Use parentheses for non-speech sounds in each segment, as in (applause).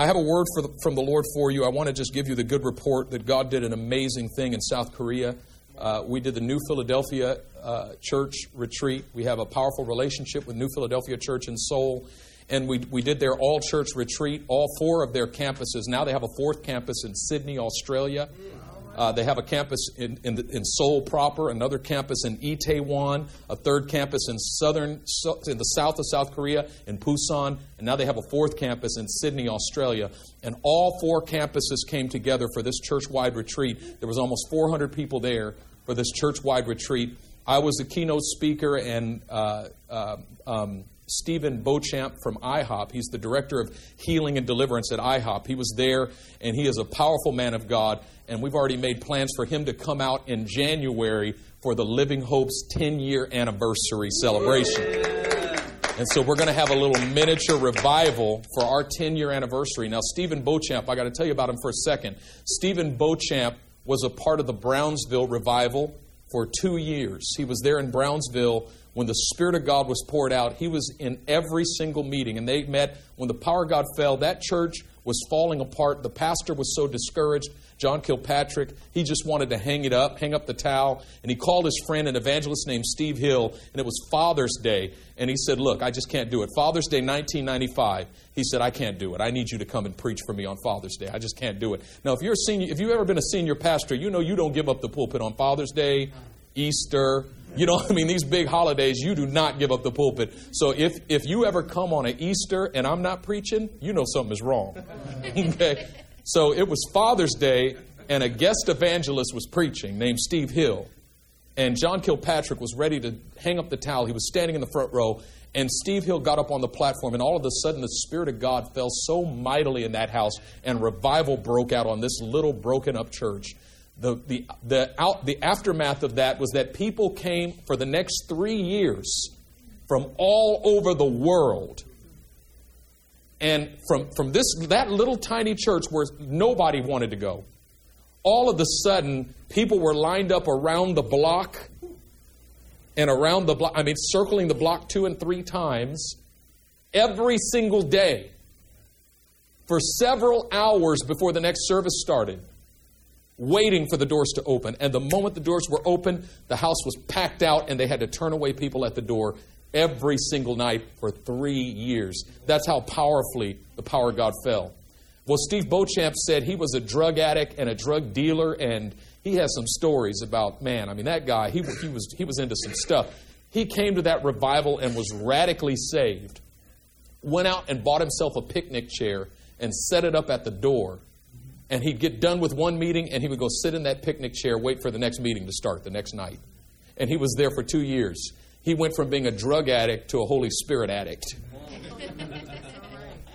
I have a word the, from the Lord for you. I want to just give you the good report that God did an amazing thing in South Korea. Uh, we did the New Philadelphia uh, Church retreat. We have a powerful relationship with New Philadelphia Church in Seoul. And we, we did their all church retreat, all four of their campuses. Now they have a fourth campus in Sydney, Australia. Uh, they have a campus in, in, in, Seoul proper, another campus in Itaewon, a third campus in southern in the south of South Korea in Busan, and now they have a fourth campus in Sydney, Australia. And all four campuses came together for this church-wide retreat. There was almost 400 people there for this church-wide retreat. I was the keynote speaker, and uh, uh, um, Stephen Beauchamp from IHOP. He's the director of healing and deliverance at IHOP. He was there, and he is a powerful man of God. And we've already made plans for him to come out in January for the Living Hope's 10 year anniversary celebration. And so we're going to have a little miniature revival for our 10 year anniversary. Now, Stephen Beauchamp, I got to tell you about him for a second. Stephen Beauchamp was a part of the Brownsville revival for two years. He was there in Brownsville when the Spirit of God was poured out, he was in every single meeting. And they met when the power of God fell. That church was falling apart. The pastor was so discouraged. John Kilpatrick, he just wanted to hang it up, hang up the towel. And he called his friend, an evangelist named Steve Hill, and it was Father's Day. And he said, Look, I just can't do it. Father's Day 1995. He said, I can't do it. I need you to come and preach for me on Father's Day. I just can't do it. Now, if you're a senior, if you've ever been a senior pastor, you know you don't give up the pulpit on Father's Day, Easter, you know, (laughs) I mean, these big holidays, you do not give up the pulpit. So if, if you ever come on an Easter and I'm not preaching, you know something is wrong. (laughs) okay? So it was Father's Day, and a guest evangelist was preaching named Steve Hill. And John Kilpatrick was ready to hang up the towel. He was standing in the front row, and Steve Hill got up on the platform, and all of a sudden the Spirit of God fell so mightily in that house, and revival broke out on this little broken up church the, the, the, out, the aftermath of that was that people came for the next three years from all over the world. And from, from this, that little tiny church where nobody wanted to go, all of a sudden, people were lined up around the block and around the block, I mean, circling the block two and three times every single day for several hours before the next service started waiting for the doors to open. And the moment the doors were open, the house was packed out and they had to turn away people at the door every single night for three years. That's how powerfully the power of God fell. Well, Steve Beauchamp said he was a drug addict and a drug dealer, and he has some stories about, man, I mean, that guy, he, he, was, he was into some stuff. He came to that revival and was radically saved. Went out and bought himself a picnic chair and set it up at the door and he'd get done with one meeting and he would go sit in that picnic chair, wait for the next meeting to start the next night. And he was there for two years. He went from being a drug addict to a Holy Spirit addict.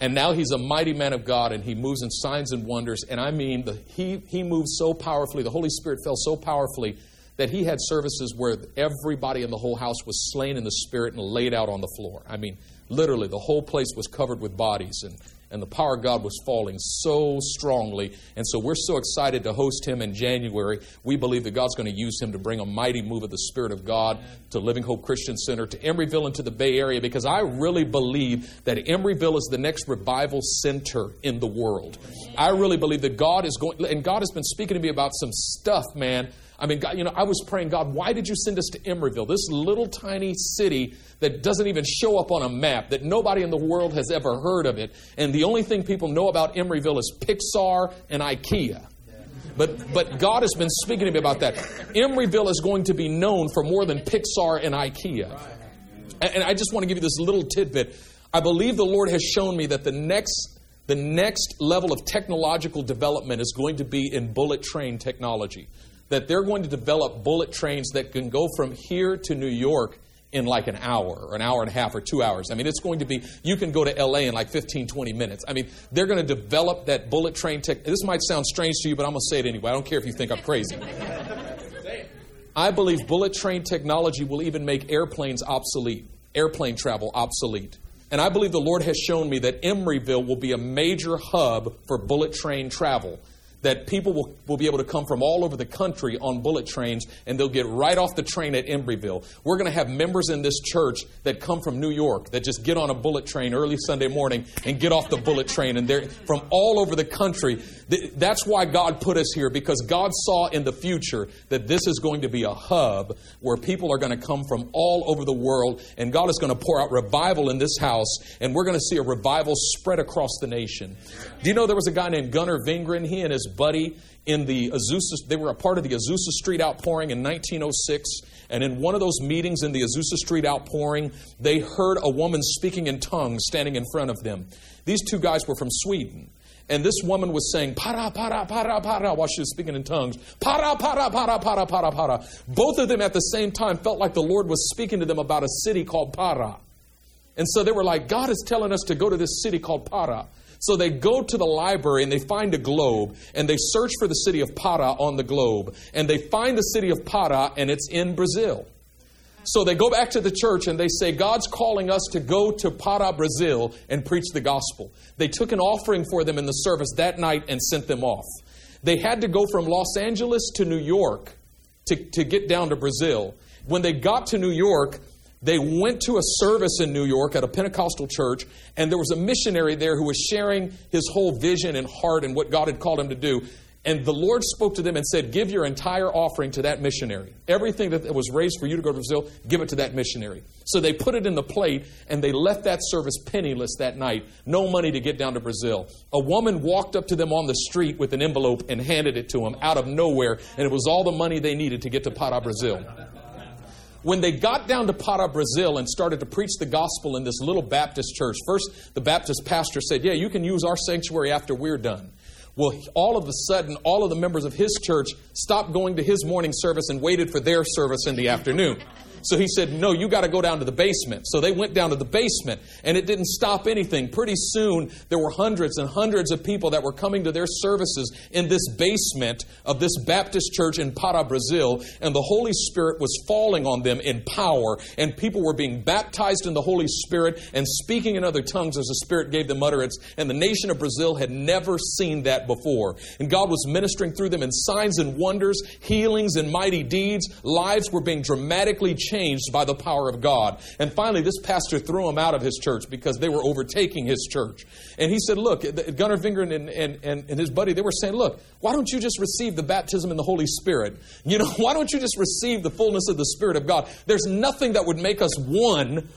and now he's a mighty man of God and he moves in signs and wonders. And I mean, the, he, he moved so powerfully, the Holy Spirit fell so powerfully that he had services where everybody in the whole house was slain in the Spirit and laid out on the floor. I mean, literally, the whole place was covered with bodies. And and the power of God was falling so strongly. And so we're so excited to host him in January. We believe that God's going to use him to bring a mighty move of the Spirit of God to Living Hope Christian Center, to Emeryville, and to the Bay Area, because I really believe that Emeryville is the next revival center in the world. I really believe that God is going, and God has been speaking to me about some stuff, man, I mean, God, you know, I was praying, God, why did you send us to Emeryville, this little tiny city that doesn't even show up on a map, that nobody in the world has ever heard of it, and the only thing people know about Emeryville is Pixar and IKEA. But, but God has been speaking to me about that. Emeryville is going to be known for more than Pixar and IKEA. And I just want to give you this little tidbit. I believe the Lord has shown me that the next, the next level of technological development is going to be in bullet train technology that they're going to develop bullet trains that can go from here to New York in like an hour or an hour and a half or two hours. I mean, it's going to be, you can go to LA in like 15, 20 minutes. I mean, they're going to develop that bullet train tech. This might sound strange to you, but I'm going to say it anyway. I don't care if you think I'm crazy. I believe bullet train technology will even make airplanes obsolete, airplane travel obsolete. And I believe the Lord has shown me that Emeryville will be a major hub for bullet train travel that people will, will be able to come from all over the country on bullet trains and they'll get right off the train at Emeryville. We're going to have members in this church that come from New York that just get on a bullet train early Sunday morning and get off the bullet train and they're from all over the country. That's why God put us here because God saw in the future that this is going to be a hub where people are going to come from all over the world and God is going to pour out revival in this house and we're going to see a revival spread across the nation. Do you know there was a guy named Gunnar Vingren? He and his buddy in the Azusa, they were a part of the Azusa Street outpouring in 1906. And in one of those meetings in the Azusa Street outpouring, they heard a woman speaking in tongues standing in front of them. These two guys were from Sweden. And this woman was saying, para, para, para, para, while she was speaking in tongues. Para, para, para, para, para, para. Both of them at the same time felt like the Lord was speaking to them about a city called Para. And so they were like, God is telling us to go to this city called Para. So they go to the library and they find a globe and they search for the city of Para on the globe. And they find the city of Para and it's in Brazil. So they go back to the church and they say, God's calling us to go to Para, Brazil and preach the gospel. They took an offering for them in the service that night and sent them off. They had to go from Los Angeles to New York to, to get down to Brazil. When they got to New York, they went to a service in New York at a Pentecostal church, and there was a missionary there who was sharing his whole vision and heart and what God had called him to do. And the Lord spoke to them and said, Give your entire offering to that missionary. Everything that was raised for you to go to Brazil, give it to that missionary. So they put it in the plate and they left that service penniless that night. No money to get down to Brazil. A woman walked up to them on the street with an envelope and handed it to them out of nowhere, and it was all the money they needed to get to Para, Brazil when they got down to Para, Brazil, and started to preach the gospel in this little Baptist church, first the Baptist pastor said, Yeah, you can use our sanctuary after we're done. Well, all of a sudden, all of the members of his church stopped going to his morning service and waited for their service in the afternoon. So he said, No, you got to go down to the basement. So they went down to the basement, and it didn't stop anything. Pretty soon, there were hundreds and hundreds of people that were coming to their services in this basement of this Baptist church in Para, Brazil, and the Holy Spirit was falling on them in power, and people were being baptized in the Holy Spirit and speaking in other tongues as the Spirit gave them utterance. And the nation of Brazil had never seen that before. And God was ministering through them in signs and wonders, healings and mighty deeds. Lives were being dramatically changed changed by the power of God. And finally, this pastor threw him out of his church because they were overtaking his church. And he said, Look, Gunnar Vingren and, and, and, and his buddy, they were saying, Look, why don't you just receive the baptism in the Holy Spirit? You know, (laughs) why don't you just receive the fullness of the Spirit of God? There's nothing that would make us one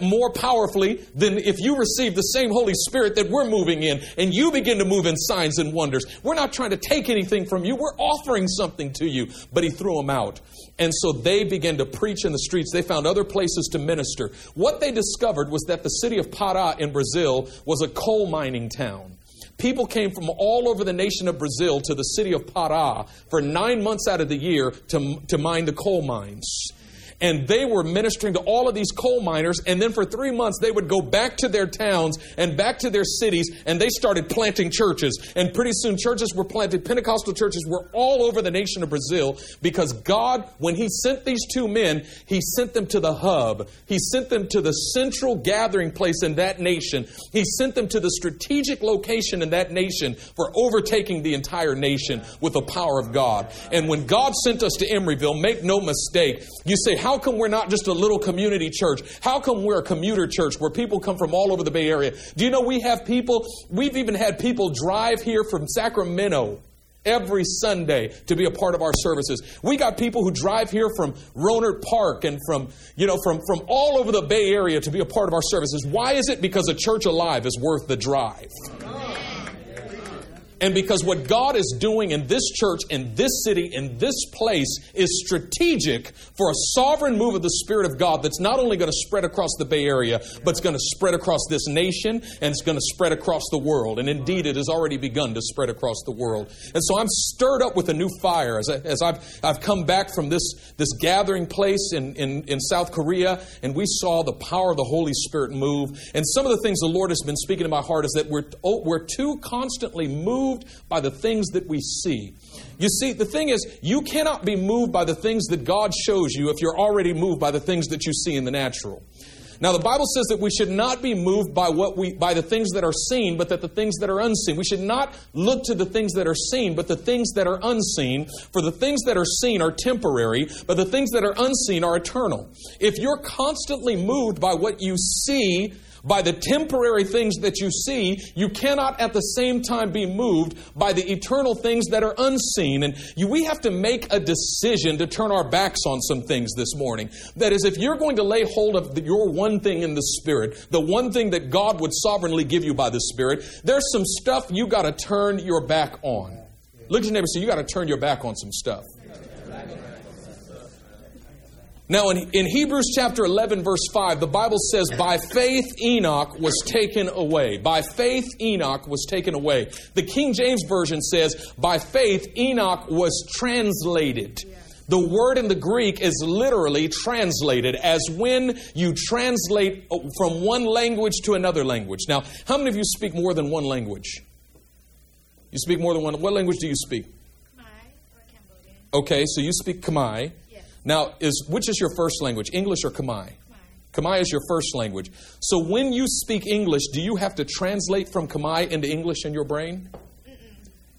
more powerfully than if you receive the same Holy Spirit that we're moving in and you begin to move in signs and wonders. We're not trying to take anything from you, we're offering something to you. But he threw them out. And so they began to preach in the streets. They found other places to minister. What they discovered was that the city of Pará in Brazil was a coal mining town. People came from all over the nation of Brazil to the city of Pará for nine months out of the year to, to mine the coal mines and they were ministering to all of these coal miners. And then for three months, they would go back to their towns and back to their cities, and they started planting churches. And pretty soon, churches were planted. Pentecostal churches were all over the nation of Brazil because God, when He sent these two men, He sent them to the hub. He sent them to the central gathering place in that nation. He sent them to the strategic location in that nation for overtaking the entire nation with the power of God. And when God sent us to Emeryville, make no mistake, you say, How how come we're not just a little community church? How come we're a commuter church where people come from all over the Bay Area? Do you know we have people, we've even had people drive here from Sacramento every Sunday to be a part of our services. We got people who drive here from Rohnert Park and from, you know, from, from all over the Bay Area to be a part of our services. Why is it? Because a church alive is worth the drive. And because what God is doing in this church, in this city, in this place is strategic for a sovereign move of the Spirit of God that's not only going to spread across the Bay Area, but it's going to spread across this nation and it's going to spread across the world. And indeed, it has already begun to spread across the world. And so I'm stirred up with a new fire as, I, as I've, I've come back from this, this gathering place in, in, in South Korea and we saw the power of the Holy Spirit move. And some of the things the Lord has been speaking to my heart is that we're, oh, we're too constantly moved moved by the things that we see. You see, the thing is, you cannot be moved by the things that God shows you if you're already moved by the things that you see in the natural. Now the Bible says that we should not be moved by what we by the things that are seen, but that the things that are unseen. We should not look to the things that are seen, but the things that are unseen. For the things that are seen are temporary, but the things that are unseen are eternal. If you're constantly moved by what you see, by the temporary things that you see, you cannot at the same time be moved by the eternal things that are unseen. And you, we have to make a decision to turn our backs on some things this morning. That is, if you're going to lay hold of the, your one thing in the Spirit, the one thing that God would sovereignly give you by the Spirit, there's some stuff you got to turn your back on. Look at your neighbor and say, You got to turn your back on some stuff. Now, in, in Hebrews chapter 11, verse 5, the Bible says, By faith Enoch was taken away. By faith Enoch was taken away. The King James Version says, By faith Enoch was translated. The word in the Greek is literally translated as when you translate uh, from one language to another language. Now, how many of you speak more than one language? You speak more than one. What language do you speak? Khmer or Cambodian. Okay, so you speak Khmer. Now, is which is your first language, English or Khmer? Khmer is your first language. So when you speak English, do you have to translate from Khmer into English in your brain?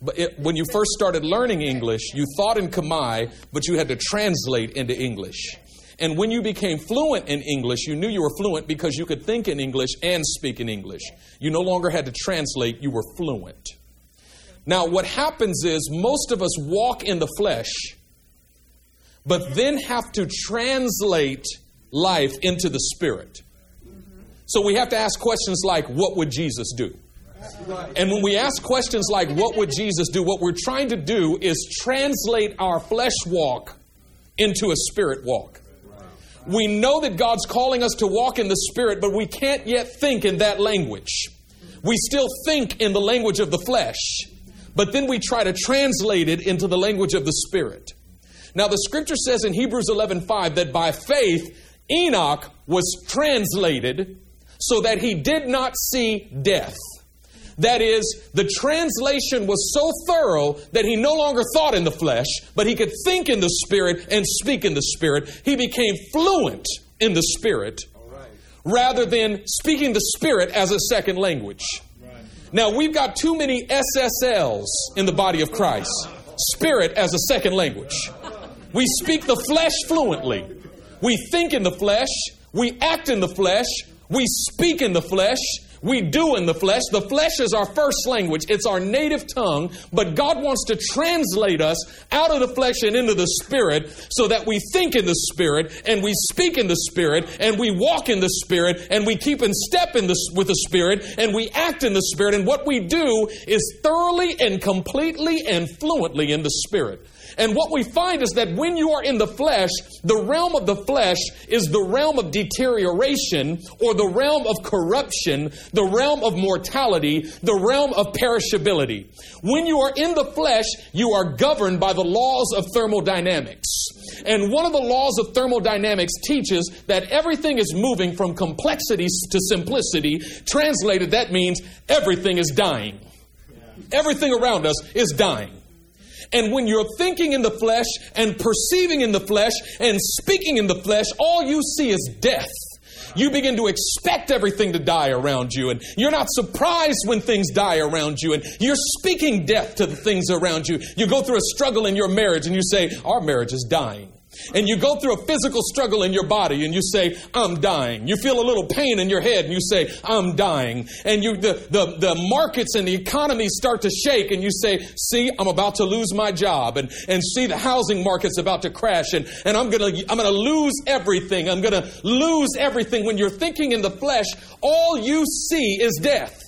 But it, when you first started learning English, you thought in Khmer, but you had to translate into English. And when you became fluent in English, you knew you were fluent because you could think in English and speak in English. You no longer had to translate, you were fluent. Now, what happens is most of us walk in the flesh, but then have to translate life into the spirit. So we have to ask questions like, what would Jesus do? And when we ask questions like, what would Jesus do? What we're trying to do is translate our flesh walk into a spirit walk. We know that God's calling us to walk in the spirit, but we can't yet think in that language. We still think in the language of the flesh, but then we try to translate it into the language of the spirit. Now the scripture says in Hebrews 11:5 that by faith Enoch was translated so that he did not see death. That is, the translation was so thorough that he no longer thought in the flesh, but he could think in the spirit and speak in the spirit. He became fluent in the spirit rather than speaking the spirit as a second language. Now, we've got too many SSLs in the body of Christ. Spirit as a second language. We speak the flesh fluently. We think in the flesh. We act in the flesh. We speak in the flesh. We do in the flesh. The flesh is our first language, it's our native tongue, but God wants to translate us out of the flesh and into the spirit so that we think in the spirit and we speak in the spirit and we walk in the spirit and we keep in step in the, with the spirit and we act in the spirit. And what we do is thoroughly and completely and fluently in the spirit. And what we find is that when you are in the flesh, the realm of the flesh is the realm of deterioration or the realm of corruption, the realm of mortality, the realm of perishability. When you are in the flesh, you are governed by the laws of thermodynamics. And one of the laws of thermodynamics teaches that everything is moving from complexity to simplicity. Translated, that means everything is dying. Everything around us is dying. And when you're thinking in the flesh and perceiving in the flesh and speaking in the flesh, all you see is death. You begin to expect everything to die around you, and you're not surprised when things die around you, and you're speaking death to the things around you. You go through a struggle in your marriage, and you say, Our marriage is dying. And you go through a physical struggle in your body and you say, I'm dying. You feel a little pain in your head and you say, I'm dying. And you, the, the, the markets and the economy start to shake and you say, see, I'm about to lose my job. And, and see, the housing market's about to crash and, and I'm gonna, I'm gonna lose everything. I'm gonna lose everything. When you're thinking in the flesh, all you see is death.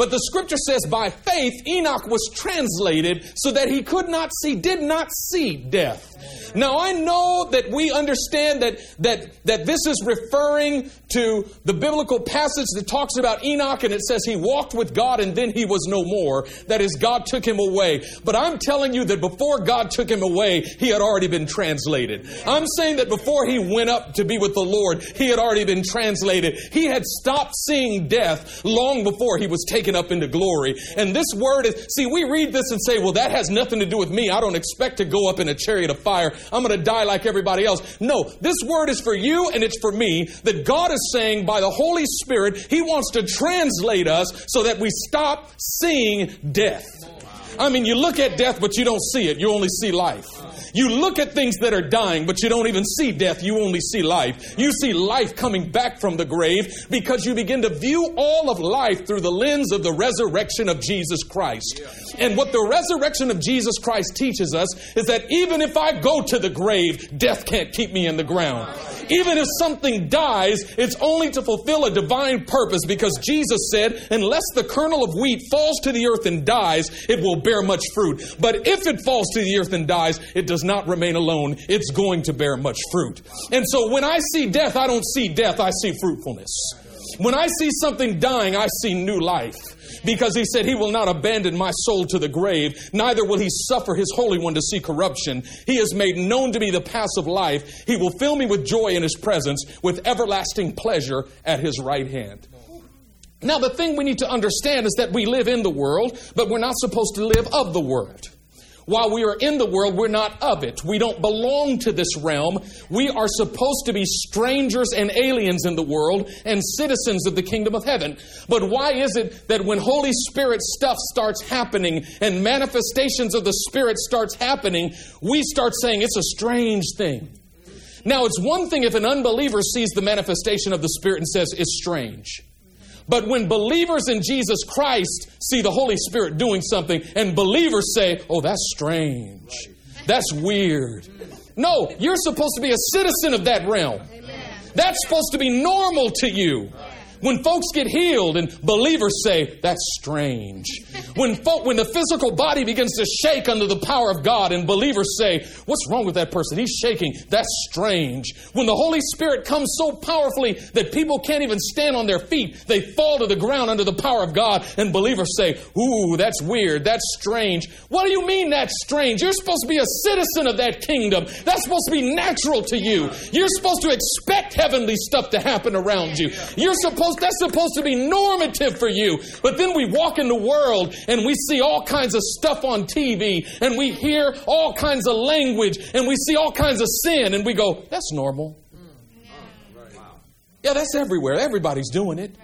But the scripture says, by faith, Enoch was translated so that he could not see, did not see death. Now I know that we understand that, that, that this is referring to the biblical passage that talks about Enoch and it says he walked with God and then he was no more. That is, God took him away. But I'm telling you that before God took him away, he had already been translated. I'm saying that before he went up to be with the Lord, he had already been translated. He had stopped seeing death long before he was taken up into glory. And this word is, see, we read this and say, well, that has nothing to do with me. I don't expect to go up in a chariot of fire fire. I'm going to die like everybody else. No, this word is for you and it's for me that God is saying by the Holy Spirit, He wants to translate us so that we stop seeing death. I mean, you look at death, but you don't see it. You only see life. You look at things that are dying, but you don't even see death. You only see life. You see life coming back from the grave because you begin to view all of life through the lens of the resurrection of Jesus Christ. And what the resurrection of Jesus Christ teaches us is that even if I go to the grave, death can't keep me in the ground. Even if something dies, it's only to fulfill a divine purpose because Jesus said, unless the kernel of wheat falls to the earth and dies, it will bear much fruit. But if it falls to the earth and dies, it does not remain alone. It's going to bear much fruit. And so when I see death, I don't see death, I see fruitfulness. When I see something dying, I see new life because he said he will not abandon my soul to the grave, neither will he suffer his Holy One to see corruption. He has made known to me the paths of life. He will fill me with joy in his presence, with everlasting pleasure at his right hand. Now, the thing we need to understand is that we live in the world, but we're not supposed to live of the world. While we are in the world, we're not of it. We don't belong to this realm. We are supposed to be strangers and aliens in the world and citizens of the kingdom of heaven. But why is it that when Holy Spirit stuff starts happening and manifestations of the Spirit starts happening, we start saying it's a strange thing? Now, it's one thing if an unbeliever sees the manifestation of the Spirit and says it's strange. But when believers in Jesus Christ see the Holy Spirit doing something and believers say, oh, that's strange, that's weird. No, you're supposed to be a citizen of that realm. That's supposed to be normal to you. When folks get healed and believers say, that's strange. When, folk, when the physical body begins to shake under the power of God and believers say, what's wrong with that person? He's shaking. That's strange. When the Holy Spirit comes so powerfully that people can't even stand on their feet, they fall to the ground under the power of God and believers say, ooh, that's weird. That's strange. What do you mean that's strange? You're supposed to be a citizen of that kingdom. That's supposed to be natural to you. You're supposed to expect heavenly stuff to happen around you. You're supposed supposed, that's supposed to be normative for you. But then we walk in the world and we see all kinds of stuff on TV and we hear all kinds of language and we see all kinds of sin and we go, that's normal. Yeah, that's everywhere. Everybody's doing it.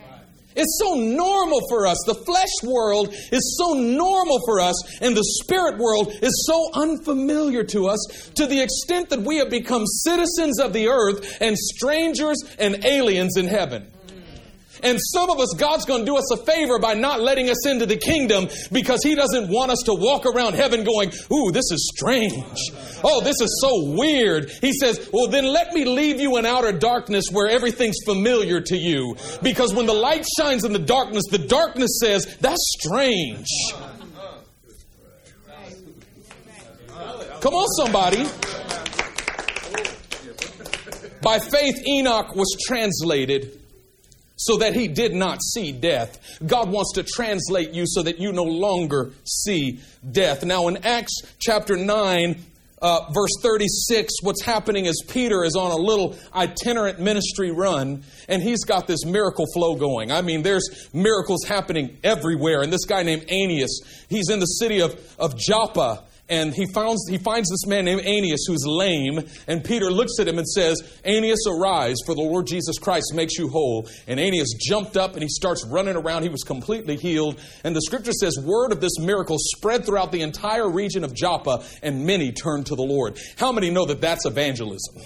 It's so normal for us. The flesh world is so normal for us, and the spirit world is so unfamiliar to us to the extent that we have become citizens of the earth and strangers and aliens in heaven. And some of us, God's going to do us a favor by not letting us into the kingdom because He doesn't want us to walk around heaven going, Ooh, this is strange. Oh, this is so weird. He says, Well, then let me leave you in outer darkness where everything's familiar to you. Because when the light shines in the darkness, the darkness says, That's strange. Come on, somebody. By faith, Enoch was translated so that he did not see death. God wants to translate you so that you no longer see death. Now, in Acts chapter 9, uh, verse 36, what's happening is Peter is on a little itinerant ministry run, and he's got this miracle flow going. I mean, there's miracles happening everywhere. And this guy named Aeneas, he's in the city of, of Joppa, and he finds, he finds this man named Aeneas who's lame, and Peter looks at him and says, Aeneas, arise, for the Lord Jesus Christ makes you whole. And Aeneas jumped up and he starts running around. He was completely healed. And the scripture says, word of this miracle spread throughout the entire region of Joppa, and many turned to the Lord. How many know that that's evangelism?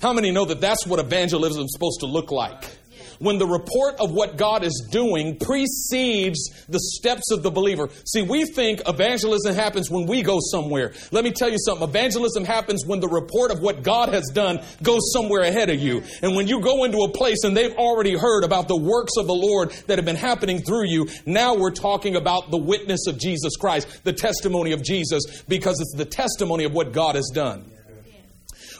How many know that that's what evangelism is supposed to look like? When the report of what God is doing precedes the steps of the believer. See, we think evangelism happens when we go somewhere. Let me tell you something. Evangelism happens when the report of what God has done goes somewhere ahead of you. And when you go into a place and they've already heard about the works of the Lord that have been happening through you, now we're talking about the witness of Jesus Christ, the testimony of Jesus, because it's the testimony of what God has done.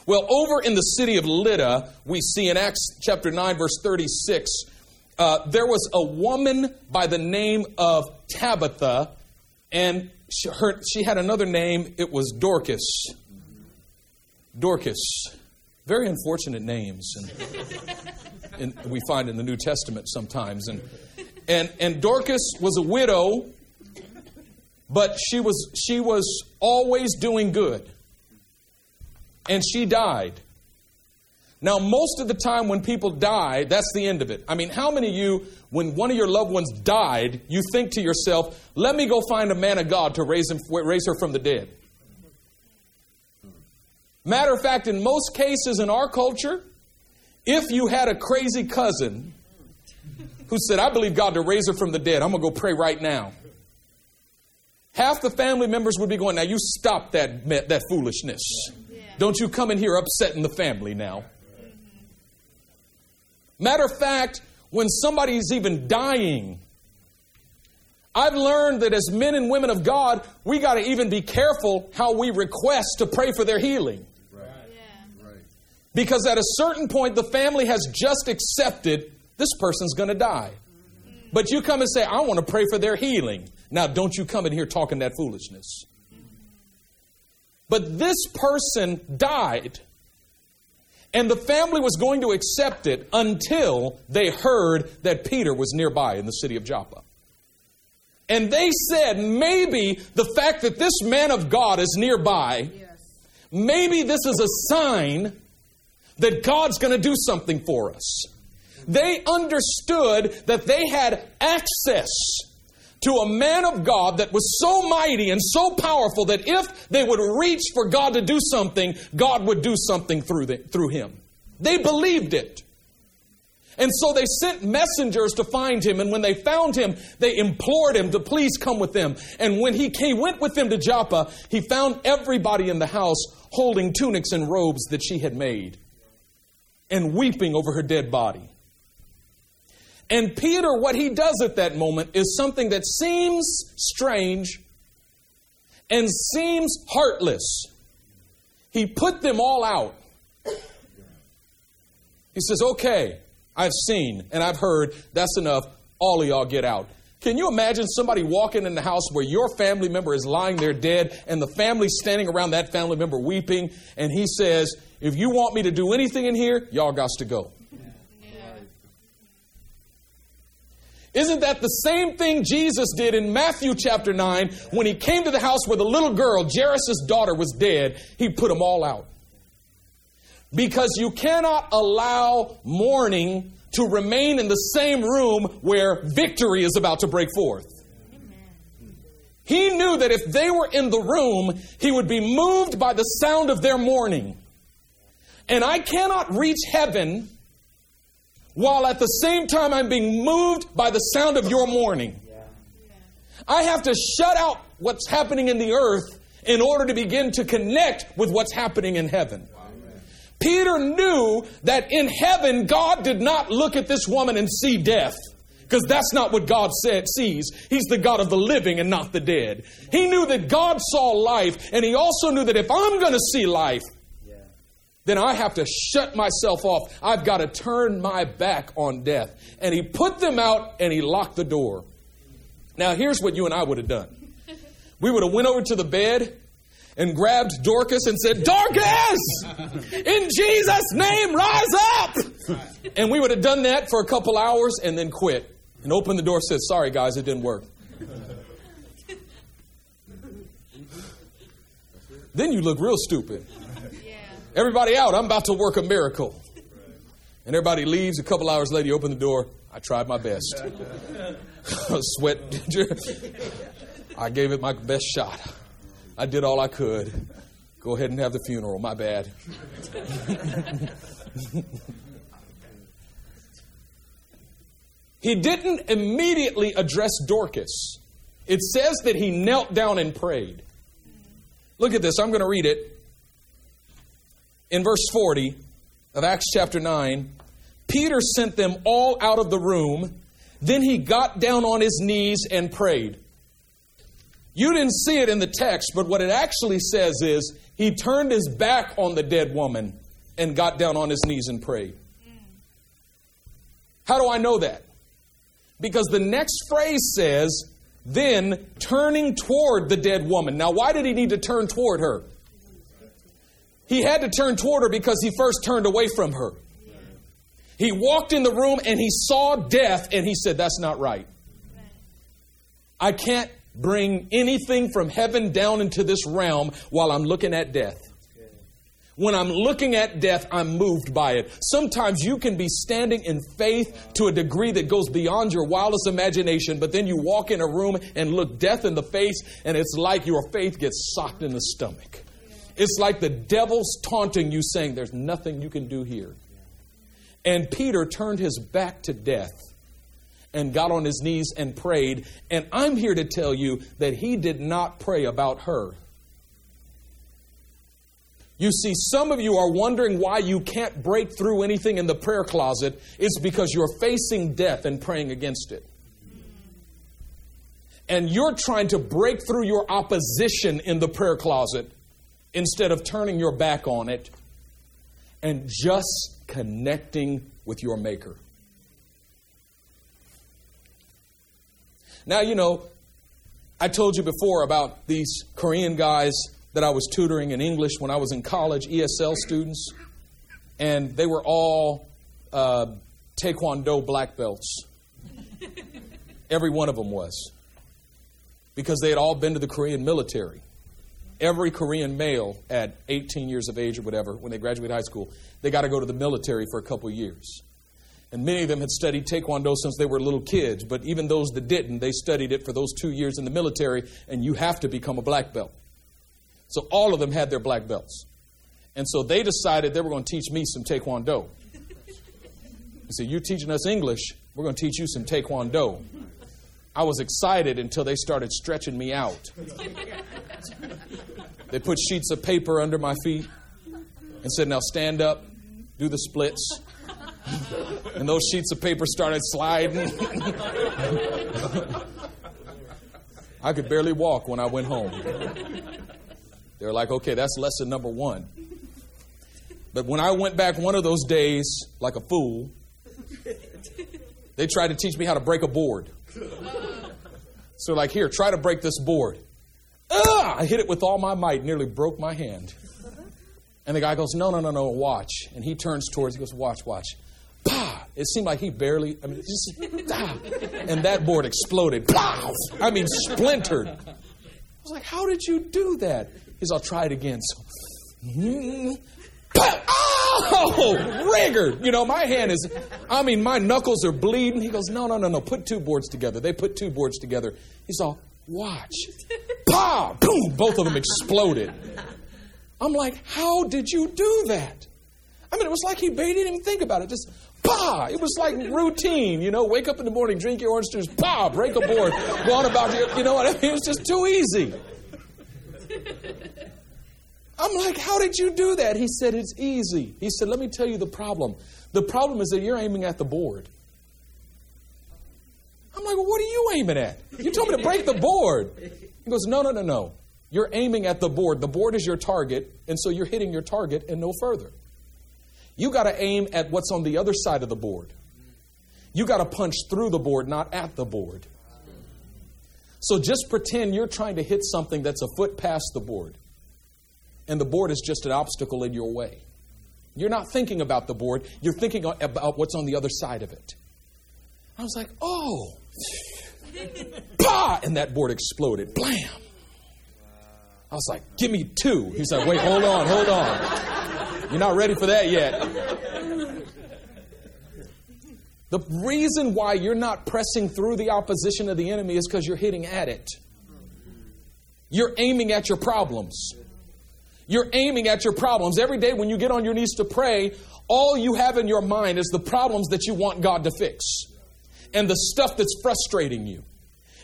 Well, over in the city of Lydda, we see in Acts chapter 9, verse 36, uh, there was a woman by the name of Tabitha, and she, her, she had another name. It was Dorcas. Dorcas. Very unfortunate names. And, (laughs) and we find in the New Testament sometimes. And, and, and Dorcas was a widow, but she was, she was always doing good. And she died. Now, most of the time when people die, that's the end of it. I mean, how many of you, when one of your loved ones died, you think to yourself, let me go find a man of God to raise, him, raise her from the dead? Matter of fact, in most cases in our culture, if you had a crazy cousin who said, I believe God to raise her from the dead, I'm going to go pray right now. Half the family members would be going, Now you stop that, that foolishness. Yeah. Don't you come in here upsetting the family now. Matter of fact, when somebody's even dying, I've learned that as men and women of God, we got to even be careful how we request to pray for their healing. Right. Yeah. Right. Because at a certain point, the family has just accepted this person's going to die. But you come and say, I want to pray for their healing. Now, don't you come in here talking that foolishness. But this person died and the family was going to accept it until they heard that Peter was nearby in the city of Joppa. And they said, maybe the fact that this man of God is nearby, yes. maybe this is a sign that God's going to do something for us. They understood that they had access to a man of God that was so mighty and so powerful that if they would reach for God to do something, God would do something through, the, through him. They believed it. And so they sent messengers to find him. And when they found him, they implored him to please come with them. And when he, came, went with them to Joppa, he found everybody in the house holding tunics and robes that she had made and weeping over her dead body. And Peter, what he does at that moment is something that seems strange and seems heartless. He put them all out. He says, Okay, I've seen and I've heard. That's enough. All of y'all get out. Can you imagine somebody walking in the house where your family member is lying there dead and the family standing around that family member weeping? And he says, If you want me to do anything in here, y'all got to go. Isn't that the same thing Jesus did in Matthew chapter 9 when he came to the house where the little girl, Jairus' daughter, was dead? He put them all out. Because you cannot allow mourning to remain in the same room where victory is about to break forth. He knew that if they were in the room, he would be moved by the sound of their mourning. And I cannot reach heaven while at the same time I'm being moved by the sound of your mourning. I have to shut out what's happening in the earth in order to begin to connect with what's happening in heaven. Peter knew that in heaven, God did not look at this woman and see death. Because that's not what God said, sees. He's the God of the living and not the dead. He knew that God saw life, and he also knew that if I'm going to see life, then I have to shut myself off. I've got to turn my back on death. And he put them out and he locked the door. Now, here's what you and I would have done. We would have went over to the bed and grabbed Dorcas and said, Dorcas, in Jesus' name, rise up. And we would have done that for a couple hours and then quit and opened the door said, sorry guys, it didn't work. then you look real stupid. Everybody out. I'm about to work a miracle. And everybody leaves. A couple hours later, you open the door. I tried my best. (laughs) Sweat. (laughs) I gave it my best shot. I did all I could. Go ahead and have the funeral. My bad. (laughs) he didn't immediately address Dorcas. It says that he knelt down and prayed. Look at this. I'm going to read it in verse 40 of Acts chapter 9, Peter sent them all out of the room. Then he got down on his knees and prayed. You didn't see it in the text, but what it actually says is he turned his back on the dead woman and got down on his knees and prayed. How do I know that? Because the next phrase says, then turning toward the dead woman. Now, why did he need to turn toward her? He had to turn toward her because he first turned away from her. He walked in the room and he saw death and he said, That's not right. I can't bring anything from heaven down into this realm while I'm looking at death. When I'm looking at death, I'm moved by it. Sometimes you can be standing in faith to a degree that goes beyond your wildest imagination, but then you walk in a room and look death in the face, and it's like your faith gets socked in the stomach. It's like the devil's taunting you, saying, There's nothing you can do here. And Peter turned his back to death and got on his knees and prayed. And I'm here to tell you that he did not pray about her. You see, some of you are wondering why you can't break through anything in the prayer closet. It's because you're facing death and praying against it. And you're trying to break through your opposition in the prayer closet instead of turning your back on it and just connecting with your Maker. Now, you know, I told you before about these Korean guys that I was tutoring in English when I was in college, ESL students, and they were all uh, Taekwondo black belts. Every one of them was. Because they had all been to the Korean military. Every Korean male at 18 years of age or whatever, when they graduate high school, they got to go to the military for a couple years. And many of them had studied Taekwondo since they were little kids, but even those that didn't, they studied it for those two years in the military, and you have to become a black belt. So all of them had their black belts. And so they decided they were going to teach me some Taekwondo. They said, You're teaching us English, we're going to teach you some Taekwondo. I was excited until they started stretching me out. They put sheets of paper under my feet and said, Now stand up, do the splits. And those sheets of paper started sliding. I could barely walk when I went home. They were like, okay, that's lesson number one. But when I went back one of those days, like a fool, they tried to teach me how to break a board. So, like, here, try to break this board. Ah! I hit it with all my might, nearly broke my hand. And the guy goes, No, no, no, no, watch. And he turns towards, he goes, Watch, watch. Pah! It seemed like he barely, I mean, just, ah! And that board exploded. Pow! I mean, splintered. I was like, How did you do that? He's, I'll try it again. So, mm, oh, rigger. You know, my hand is, I mean, my knuckles are bleeding. He goes, no, no, no, no, put two boards together. They put two boards together. He's all, watch. (laughs) Pa! Boom! Both of them exploded. I'm like, how did you do that? I mean, it was like he, didn't even think about it. Just, pa! It was like routine, you know, wake up in the morning, drink your orange juice, pa! Break a board, go on about your, you know what I (laughs) mean? It was just too easy. (laughs) I'm like, how did you do that? He said, it's easy. He said, let me tell you the problem. The problem is that you're aiming at the board. I'm like, well, what are you aiming at? You told me to break the board. He goes, no, no, no, no. You're aiming at the board. The board is your target, and so you're hitting your target and no further. You got to aim at what's on the other side of the board. You got to punch through the board, not at the board. So just pretend you're trying to hit something that's a foot past the board and the board is just an obstacle in your way. You're not thinking about the board, you're thinking about what's on the other side of it. I was like, oh, (laughs) bah! And that board exploded. Blam! I was like, give me two. He's like, wait, hold on, hold on. You're not ready for that yet. The reason why you're not pressing through the opposition of the enemy is because you're hitting at it. You're aiming at your problems. You're aiming at your problems. Every day when you get on your knees to pray, all you have in your mind is the problems that you want God to fix and the stuff that's frustrating you.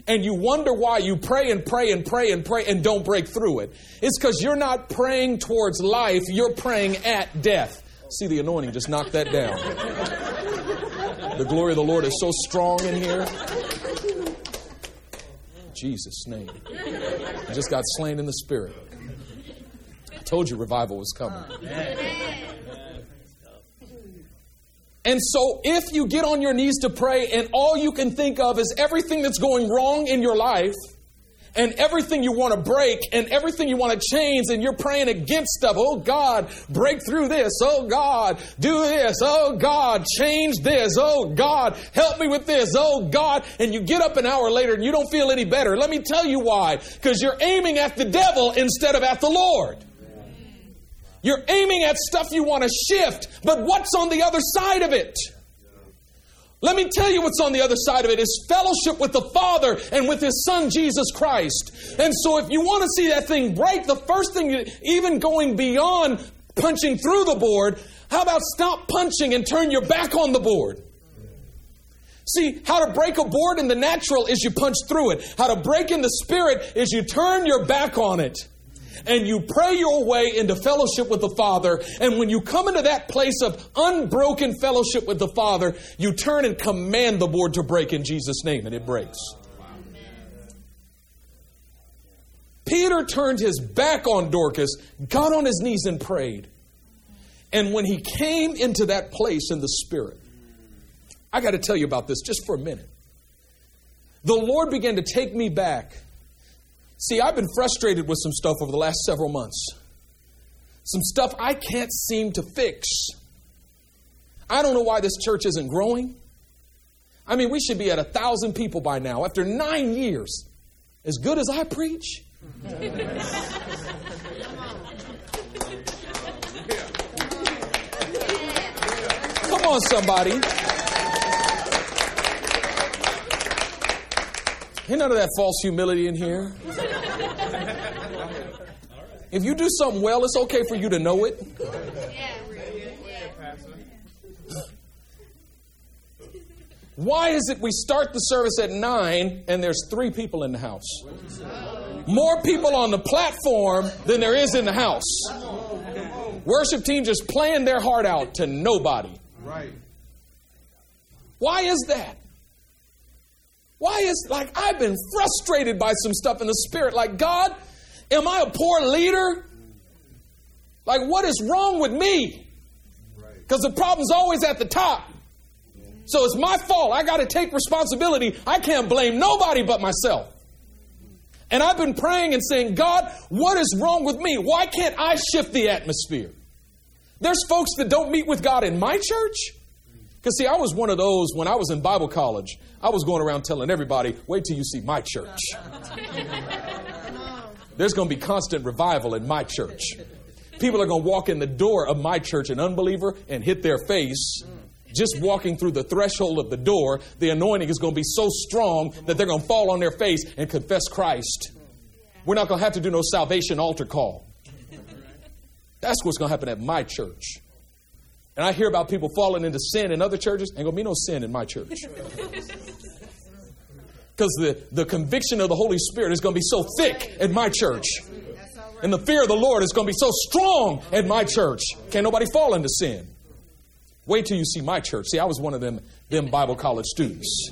And you wonder why you pray and pray and pray and pray and don't break through it. It's because you're not praying towards life, you're praying at death. See, the anointing just knocked that down. (laughs) The glory of the Lord is so strong in here. Jesus' name. I just got slain in the spirit. Told you revival was coming. Oh, and so, if you get on your knees to pray and all you can think of is everything that's going wrong in your life, and everything you want to break, and everything you want to change, and you're praying against stuff, oh God, break through this, oh God, do this, oh God, change this, oh God, help me with this, oh God, and you get up an hour later and you don't feel any better. Let me tell you why. Because you're aiming at the devil instead of at the Lord. You're aiming at stuff you want to shift, but what's on the other side of it? Let me tell you what's on the other side of it is fellowship with the Father and with His Son Jesus Christ. And so if you want to see that thing break, the first thing, even going beyond punching through the board, how about stop punching and turn your back on the board? See, how to break a board in the natural is you punch through it. How to break in the spirit is you turn your back on it and you pray your way into fellowship with the Father. And when you come into that place of unbroken fellowship with the Father, you turn and command the board to break in Jesus' name, and it breaks. Peter turned his back on Dorcas, got on his knees, and prayed. And when he came into that place in the Spirit, I got to tell you about this just for a minute. The Lord began to take me back See, I've been frustrated with some stuff over the last several months. Some stuff I can't seem to fix. I don't know why this church isn't growing. I mean, we should be at a thousand people by now after nine years. As good as I preach. Come on, somebody. Ain't none of that false humility in here. If you do something well, it's okay for you to know it. Why is it we start the service at 9 and there's three people in the house? More people on the platform than there is in the house. Worship team just playing their heart out to nobody. Right. Why is that? Why is like I've been frustrated by some stuff in the spirit. Like, God, am I a poor leader? Like, what is wrong with me? Because the problem's always at the top. So it's my fault. I got to take responsibility. I can't blame nobody but myself. And I've been praying and saying, God, what is wrong with me? Why can't I shift the atmosphere? There's folks that don't meet with God in my church. Because, see, I was one of those when I was in Bible college. I was going around telling everybody, wait till you see my church. There's going to be constant revival in my church. People are going to walk in the door of my church, an unbeliever, and hit their face. Just walking through the threshold of the door, the anointing is going to be so strong that they're going to fall on their face and confess Christ. We're not going to have to do no salvation altar call. That's what's going to happen at my church. And I hear about people falling into sin in other churches. Ain't gonna be no sin in my church. (laughs) Because the, the conviction of the Holy Spirit is gonna be so thick in my church. And the fear of the Lord is gonna be so strong in my church. Can't nobody fall into sin. Wait till you see my church. See, I was one of them, them Bible college students.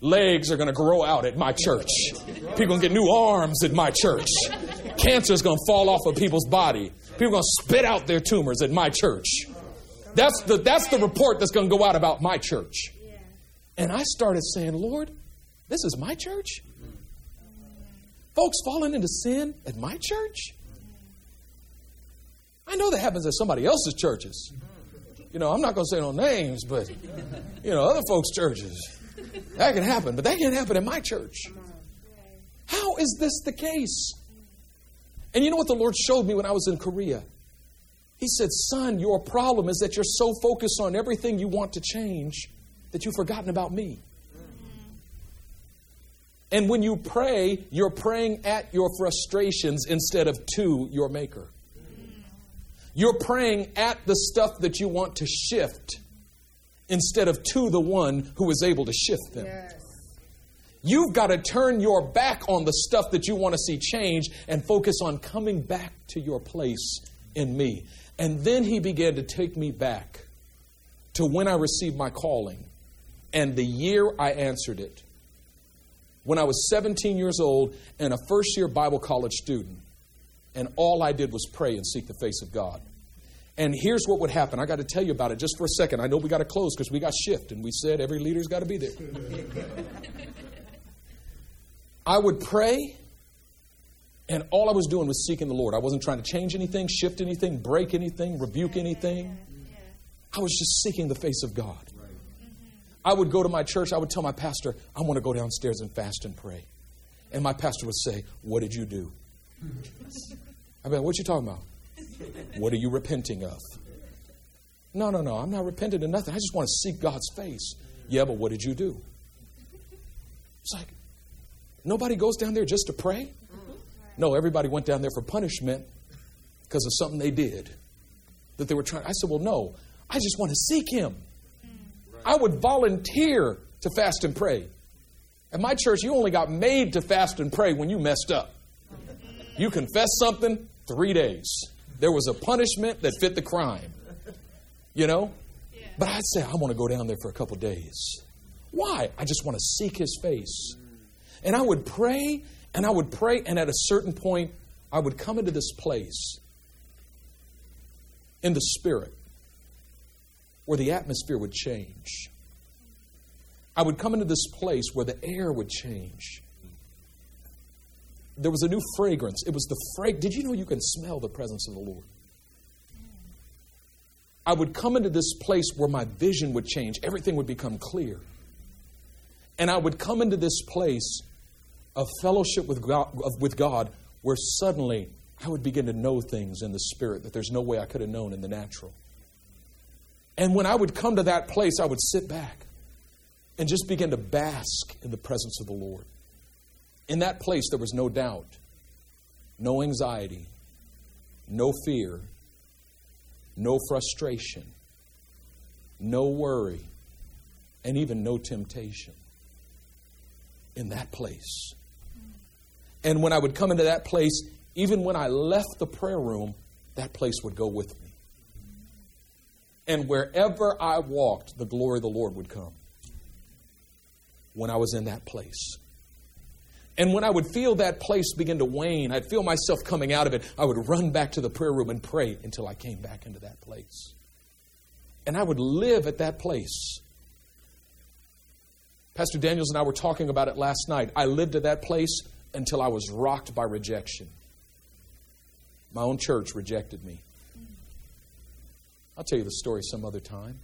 Legs are going to grow out at my church. People going to get new arms at my church. Cancer is going to fall off of people's body. People to spit out their tumors at my church. That's the, that's the report that's going to go out about my church. And I started saying, Lord, this is my church? Folks falling into sin at my church? I know that happens at somebody else's churches. You know, I'm not going to say no names, but, you know, other folks' churches. That can happen, but that can't happen in my church. How is this the case? And you know what the Lord showed me when I was in Korea? He said, Son, your problem is that you're so focused on everything you want to change that you've forgotten about me. And when you pray, you're praying at your frustrations instead of to your Maker. You're praying at the stuff that you want to shift instead of to the one who is able to shift them. Yes. You've got to turn your back on the stuff that you want to see change and focus on coming back to your place in me. And then he began to take me back to when I received my calling and the year I answered it. When I was 17 years old and a first year Bible college student, and all I did was pray and seek the face of God. And here's what would happen. I got to tell you about it just for a second. I know we got to close because we got shift, and we said every leader's got to be there. (laughs) I would pray and all I was doing was seeking the Lord. I wasn't trying to change anything, shift anything, break anything, rebuke anything. I was just seeking the face of God. I would go to my church, I would tell my pastor, I want to go downstairs and fast and pray. And my pastor would say, What did you do? (laughs) I'd be like, What you talking about? What are you repenting of? No, no, no, I'm not repenting of nothing. I just want to seek God's face. Yeah, but what did you do? It's like, nobody goes down there just to pray. No, everybody went down there for punishment because of something they did that they were trying. I said, well, no, I just want to seek Him. I would volunteer to fast and pray. At my church, you only got made to fast and pray when you messed up. Mm-hmm. You confess something, three days. There was a punishment that fit the crime. You know? But I'd say, I want to go down there for a couple days. Why? I just want to seek his face. Mm. And I would pray, and I would pray, and at a certain point, I would come into this place in the spirit where the atmosphere would change. I would come into this place where the air would change. There was a new fragrance. It was the frag. Did you know you can smell the presence of the Lord? I would come into this place where my vision would change. Everything would become clear. And I would come into this place of fellowship with God, with God where suddenly I would begin to know things in the spirit that there's no way I could have known in the natural. And when I would come to that place, I would sit back and just begin to bask in the presence of the Lord. In that place, there was no doubt, no anxiety, no fear, no frustration, no worry, and even no temptation. In that place. And when I would come into that place, even when I left the prayer room, that place would go with me. And wherever I walked, the glory of the Lord would come when I was in that place. And when I would feel that place begin to wane, I'd feel myself coming out of it, I would run back to the prayer room and pray until I came back into that place. And I would live at that place. Pastor Daniels and I were talking about it last night. I lived at that place until I was rocked by rejection. My own church rejected me. I'll tell you the story some other time.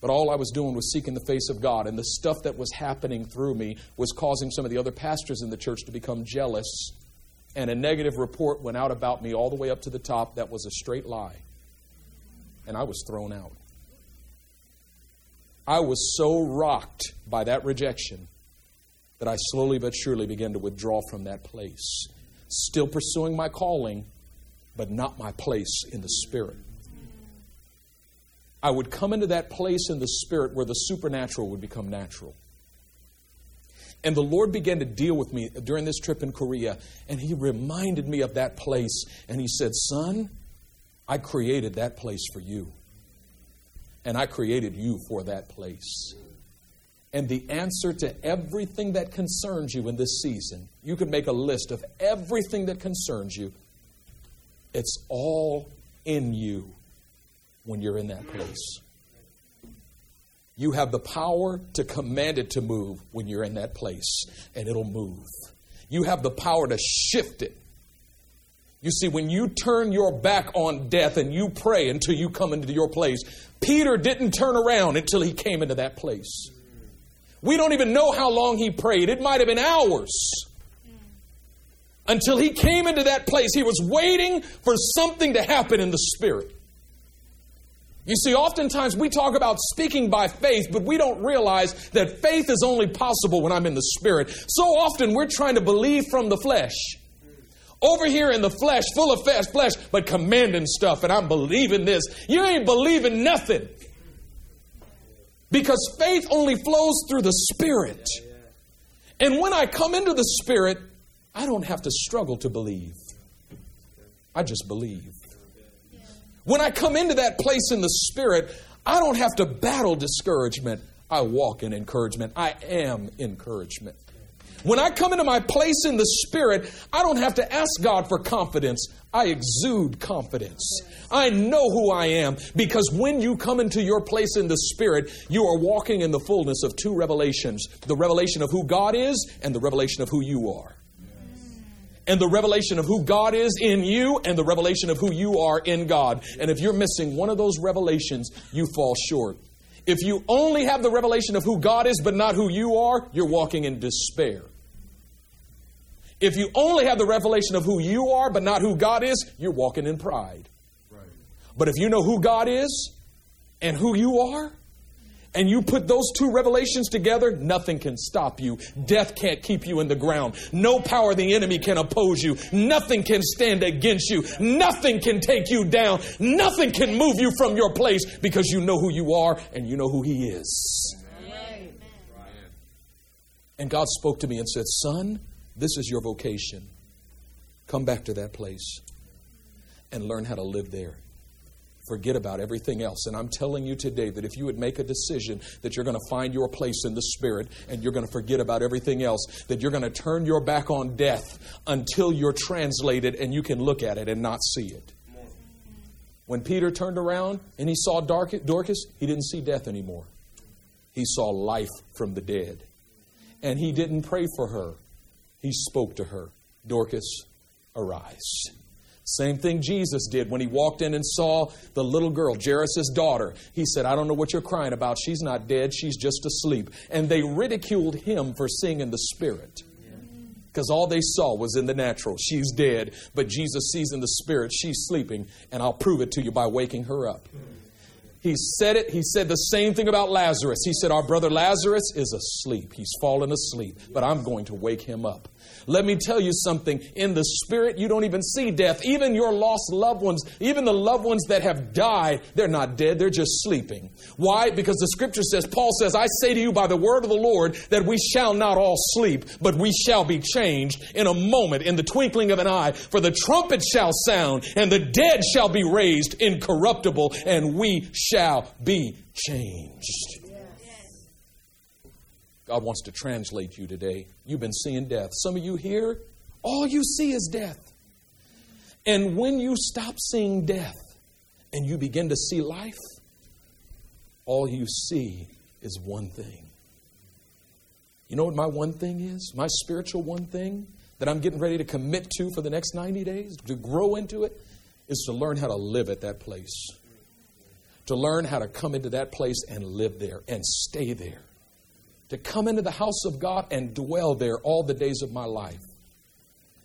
But all I was doing was seeking the face of God, and the stuff that was happening through me was causing some of the other pastors in the church to become jealous. And a negative report went out about me all the way up to the top that was a straight lie. And I was thrown out. I was so rocked by that rejection that I slowly but surely began to withdraw from that place. Still pursuing my calling, but not my place in the Spirit. I would come into that place in the Spirit where the supernatural would become natural. And the Lord began to deal with me during this trip in Korea, and He reminded me of that place. And He said, Son, I created that place for you. And I created you for that place. And the answer to everything that concerns you in this season, you can make a list of everything that concerns you. It's all in you when you're in that place. You have the power to command it to move when you're in that place, and it'll move. You have the power to shift it. You see, when you turn your back on death and you pray until you come into your place, Peter didn't turn around until he came into that place. We don't even know how long he prayed. It might have been hours until he came into that place. He was waiting for something to happen in the Spirit. You see, oftentimes we talk about speaking by faith, but we don't realize that faith is only possible when I'm in the Spirit. So often we're trying to believe from the flesh. Over here in the flesh, full of flesh, but commanding stuff, and I'm believing this. You ain't believing nothing. Because faith only flows through the Spirit. And when I come into the Spirit, I don't have to struggle to believe. I just believe. When I come into that place in the Spirit, I don't have to battle discouragement. I walk in encouragement. I am encouragement. When I come into my place in the Spirit, I don't have to ask God for confidence. I exude confidence. I know who I am because when you come into your place in the Spirit, you are walking in the fullness of two revelations the revelation of who God is and the revelation of who you are and the revelation of who God is in you and the revelation of who you are in God. And if you're missing one of those revelations, you fall short. If you only have the revelation of who God is but not who you are, you're walking in despair. If you only have the revelation of who you are, but not who God is, you're walking in pride. But if you know who God is and who you are, and you put those two revelations together, nothing can stop you. Death can't keep you in the ground. No power of the enemy can oppose you. Nothing can stand against you. Nothing can take you down. Nothing can move you from your place because you know who you are and you know who He is. And God spoke to me and said, Son, this is your vocation. Come back to that place and learn how to live there. Forget about everything else. And I'm telling you today that if you would make a decision that you're going to find your place in the Spirit and you're going to forget about everything else, that you're going to turn your back on death until you're translated and you can look at it and not see it. When Peter turned around and he saw Dorcas, he didn't see death anymore. He saw life from the dead. And he didn't pray for her, he spoke to her Dorcas, arise. Same thing Jesus did when he walked in and saw the little girl, Jairus' daughter. He said, I don't know what you're crying about. She's not dead, she's just asleep. And they ridiculed him for seeing in the spirit. Because all they saw was in the natural. She's dead, but Jesus sees in the spirit she's sleeping, and I'll prove it to you by waking her up. He said it. He said the same thing about Lazarus. He said, Our brother Lazarus is asleep. He's fallen asleep, but I'm going to wake him up. Let me tell you something. In the spirit, you don't even see death. Even your lost loved ones, even the loved ones that have died, they're not dead. They're just sleeping. Why? Because the scripture says, Paul says, I say to you by the word of the Lord that we shall not all sleep, but we shall be changed in a moment, in the twinkling of an eye. For the trumpet shall sound, and the dead shall be raised incorruptible, and we shall be changed. God wants to translate you today. You've been seeing death. Some of you here, all you see is death. And when you stop seeing death and you begin to see life, all you see is one thing. You know what my one thing is? My spiritual one thing that I'm getting ready to commit to for the next 90 days, to grow into it, is to learn how to live at that place. To learn how to come into that place and live there and stay there to come into the house of God and dwell there all the days of my life.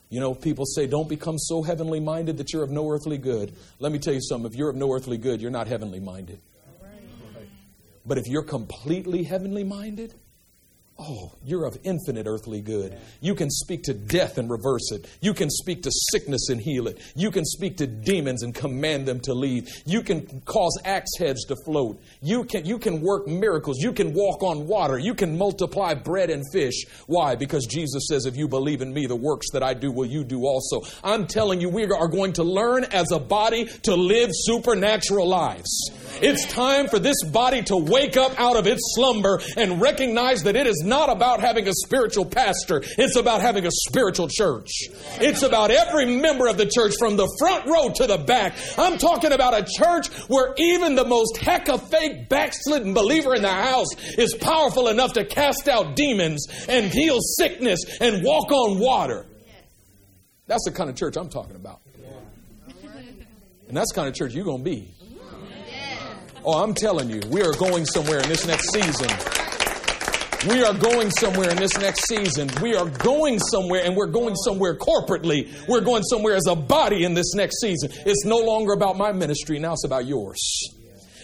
You know, people say, don't become so heavenly minded that you're of no earthly good. Let me tell you something if you're of no earthly good, you're not heavenly minded. But if you're completely heavenly minded, Oh, you're of infinite earthly good. You can speak to death and reverse it. You can speak to sickness and heal it. You can speak to demons and command them to leave. You can cause axe heads to float. You can, you can work miracles. You can walk on water. You can multiply bread and fish. Why? Because Jesus says, if you believe in me, the works that I do will you do also. I'm telling you, we are going to learn as a body to live supernatural lives. It's time for this body to wake up out of its slumber and recognize that it is not about having a spiritual pastor. It's about having a spiritual church. It's about every member of the church from the front row to the back. I'm talking about a church where even the most heck of fake backslidden believer in the house is powerful enough to cast out demons and heal sickness and walk on water. That's the kind of church I'm talking about. And that's the kind of church you're going to be. Oh, I'm telling you, we are going somewhere in this next season. We are going somewhere in this next season. We are going somewhere, and we're going somewhere corporately. We're going somewhere as a body in this next season. It's no longer about my ministry, now it's about yours.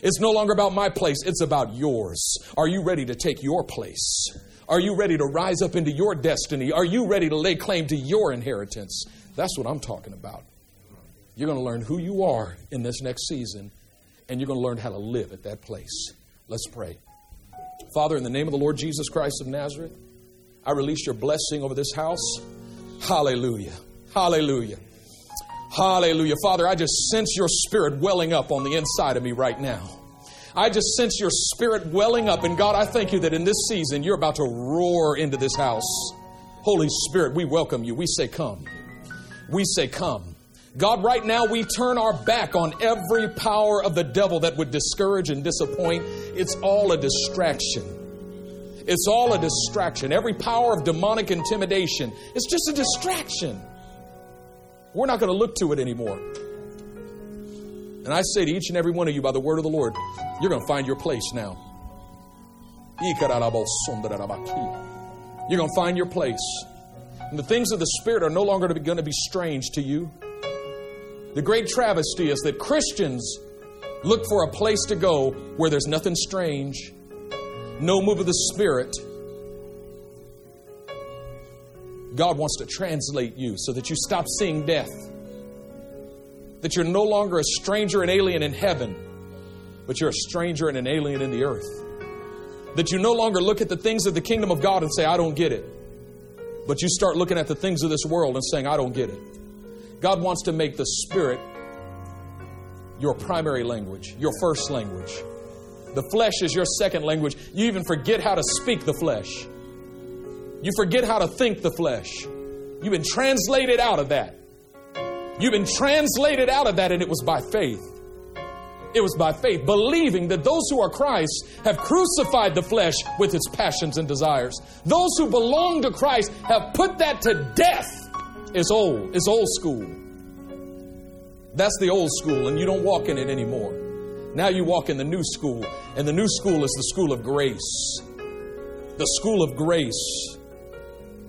It's no longer about my place, it's about yours. Are you ready to take your place? Are you ready to rise up into your destiny? Are you ready to lay claim to your inheritance? That's what I'm talking about. You're going to learn who you are in this next season and you're going to learn how to live at that place. Let's pray. Father, in the name of the Lord Jesus Christ of Nazareth, I release your blessing over this house. Hallelujah. Hallelujah. Hallelujah. Father, I just sense your spirit welling up on the inside of me right now. I just sense your spirit welling up. And God, I thank you that in this season you're about to roar into this house. Holy Spirit, we welcome you. We say, Come. We say, Come. God, right now we turn our back on every power of the devil that would discourage and disappoint. It's all a distraction. It's all a distraction. Every power of demonic intimidation, it's just a distraction. We're not going to look to it anymore. And I say to each and every one of you, by the word of the Lord, you're going to find your place now. You're going to find your place. And the things of the Spirit are no longer going to be strange to you. The great travesty is that Christians look for a place to go where there's nothing strange, no move of the Spirit. God wants to translate you so that you stop seeing death, that you're no longer a stranger and alien in heaven, but you're a stranger and an alien in the earth. That you no longer look at the things of the kingdom of God and say, I don't get it. But you start looking at the things of this world and saying, I don't get it. God wants to make the Spirit your primary language, your first language. The flesh is your second language. You even forget how to speak the flesh. You forget how to think the flesh. You've been translated out of that. You've been translated out of that, and it was by faith. It was by faith, believing that those who are Christ have crucified the flesh with its passions and desires. Those who belong to Christ have put that to death. It's old, it's old school. That's the old school, and you don't walk in it anymore. Now you walk in the new school, and the new school is the school of grace. The school of grace.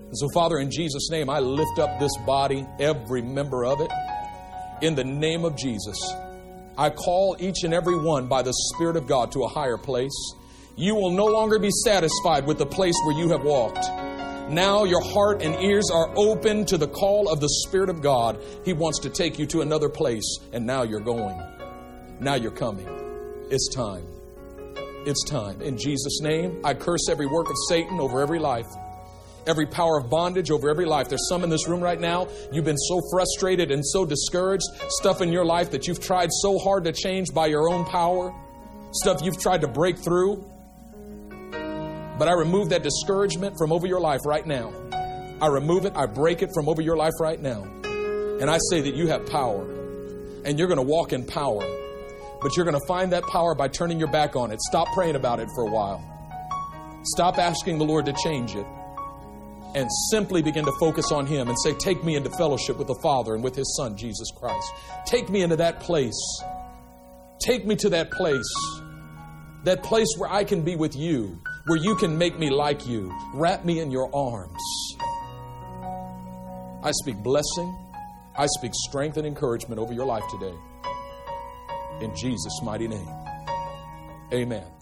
And so, Father, in Jesus' name, I lift up this body, every member of it, in the name of Jesus. I call each and every one by the Spirit of God to a higher place. You will no longer be satisfied with the place where you have walked. Now your heart and ears are open to the call of the Spirit of God. He wants to take you to another place, and now you're going. Now you're coming. It's time. It's time. In Jesus' name, I curse every work of Satan over every life every power of bondage over every life. There's some in this room right now, you've been so frustrated and so discouraged, stuff in your life that you've tried so hard to change by your own power, stuff you've tried to break through. But I remove that discouragement from over your life right now. I remove it, I break it from over your life right now. And I say that you have power, and you're going to walk in power. But you're going to find that power by turning your back on it. Stop praying about it for a while. Stop asking the Lord to change it and simply begin to focus on Him and say, Take me into fellowship with the Father and with His Son, Jesus Christ. Take me into that place. Take me to that place. That place where I can be with you, where you can make me like you. Wrap me in your arms. I speak blessing. I speak strength and encouragement over your life today. In Jesus' mighty name. Amen.